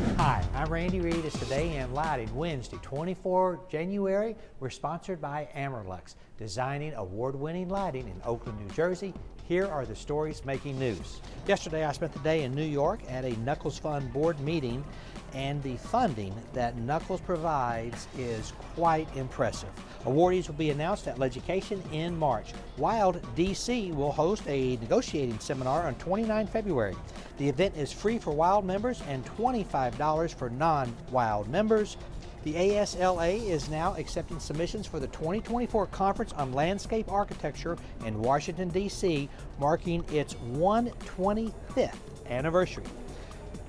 Hi, I'm Randy Reid. It's Today in Lighting, Wednesday, 24 January. We're sponsored by Amerlux, designing award-winning lighting in Oakland, New Jersey. Here are the stories making news. Yesterday, I spent the day in New York at a Nuckolls Fund board meeting, and the funding that Nuckolls provides is quite impressive. Awardees will be announced at LEDucation in March. WILD DC will host a negotiating seminar on 29 February. The event is free for WILD members and $25 for non WILD members. The ASLA is now accepting submissions for the 2024 Conference on Landscape Architecture in Washington, D.C., marking its 125th anniversary.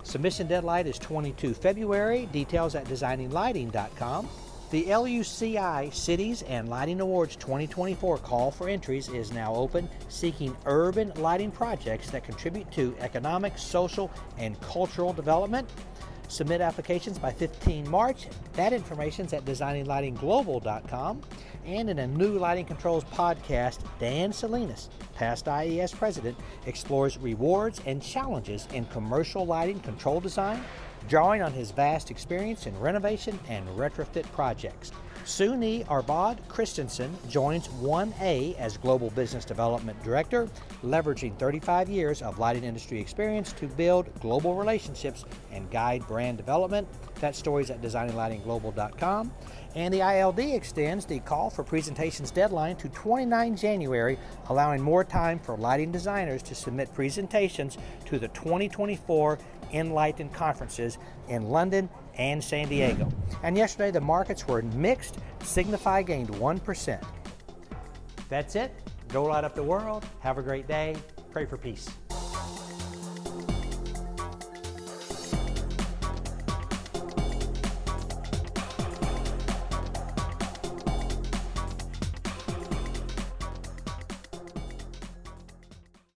Submission deadline is 22 February. Details at designinglighting.com. The LUCI Cities and Lighting Awards 2024 call for entries is now open, seeking urban lighting projects that contribute to economic, social, and cultural development. Submit applications by 15 March. That information is at designinglightingglobal.com. And in a new Lighting Controls podcast, Dan Salinas, past IES president, explores rewards and challenges in commercial lighting control design, drawing on his vast experience in renovation and retrofit projects. Sune Arvad Kristensen joins ONE A as Global Business Development Director, leveraging 35 years of lighting industry experience to build global relationships and guide brand development. That story's at designinglightingglobal.com. And the IALD extends the call for presentations deadline to 29 January, allowing more time for lighting designers to submit presentations to the 2024 Enlighten conferences in London and San Diego. And yesterday the markets were mixed. Signify gained 1%. That's it. Go light up the world. Have a great day. Pray for peace.